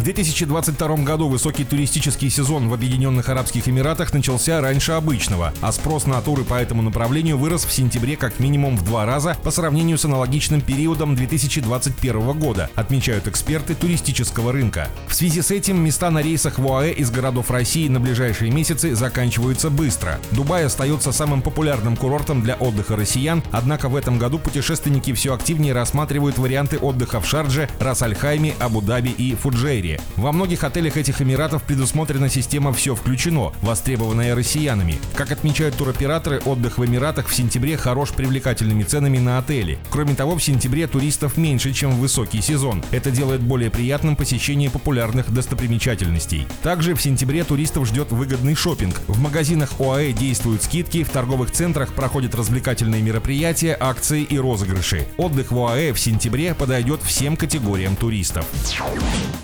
В 2022 году высокий туристический сезон в Объединенных Арабских Эмиратах начался раньше обычного, а спрос на туры по этому направлению вырос в сентябре как минимум в два раза по сравнению с аналогичным периодом 2021 года, отмечают эксперты туристического рынка. В связи с этим места на рейсах в ОАЭ из городов России на ближайшие месяцы заканчиваются быстро. Дубай остается самым популярным курортом для отдыха россиян, однако в этом году путешественники все активнее рассматривают варианты отдыха в Шардже, Рас-Аль-Хайме, Абу-Даби и Фуджейре. Сирии. Во многих отелях этих эмиратов предусмотрена система «Все включено», востребованная россиянами. Как отмечают туроператоры, отдых в Эмиратах в сентябре хорош привлекательными ценами на отели. Кроме того, в сентябре туристов меньше, чем в высокий сезон. Это делает более приятным посещение популярных достопримечательностей. Также в сентябре туристов ждет выгодный шопинг. В магазинах ОАЭ действуют скидки, в торговых центрах проходят развлекательные мероприятия, акции и розыгрыши. Отдых в ОАЭ в сентябре подойдет всем категориям туристов.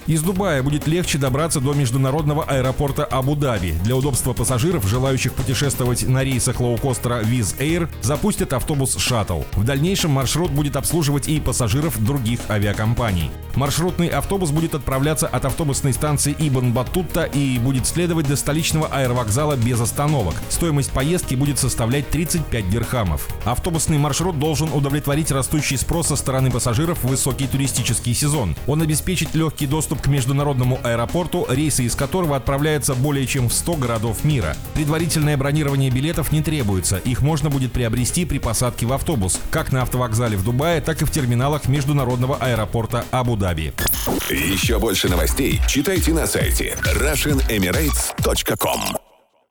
Из Дубая будет легче добраться до международного аэропорта Абу-Даби. Для удобства пассажиров, желающих путешествовать на рейсах лоукостера Wizz Air, запустят автобус «Шаттл». В дальнейшем маршрут будет обслуживать и пассажиров других авиакомпаний. Маршрутный автобус будет отправляться от автобусной станции Ибн Батутта и будет следовать до столичного аэровокзала без остановок. Стоимость поездки будет составлять 35 дирхамов. Автобусный маршрут должен удовлетворить растущий спрос со стороны пассажиров в высокий туристический сезон. Он обеспечит легкий доступ к международному аэропорту, рейсы из которого отправляются более чем в 100 городов мира. Предварительное бронирование билетов не требуется, их можно будет приобрести при посадке в автобус, как на автовокзале в Дубае, так и в терминалах международного аэропорта Абу-Даби. Еще больше новостей читайте на сайте RussianEmirates.com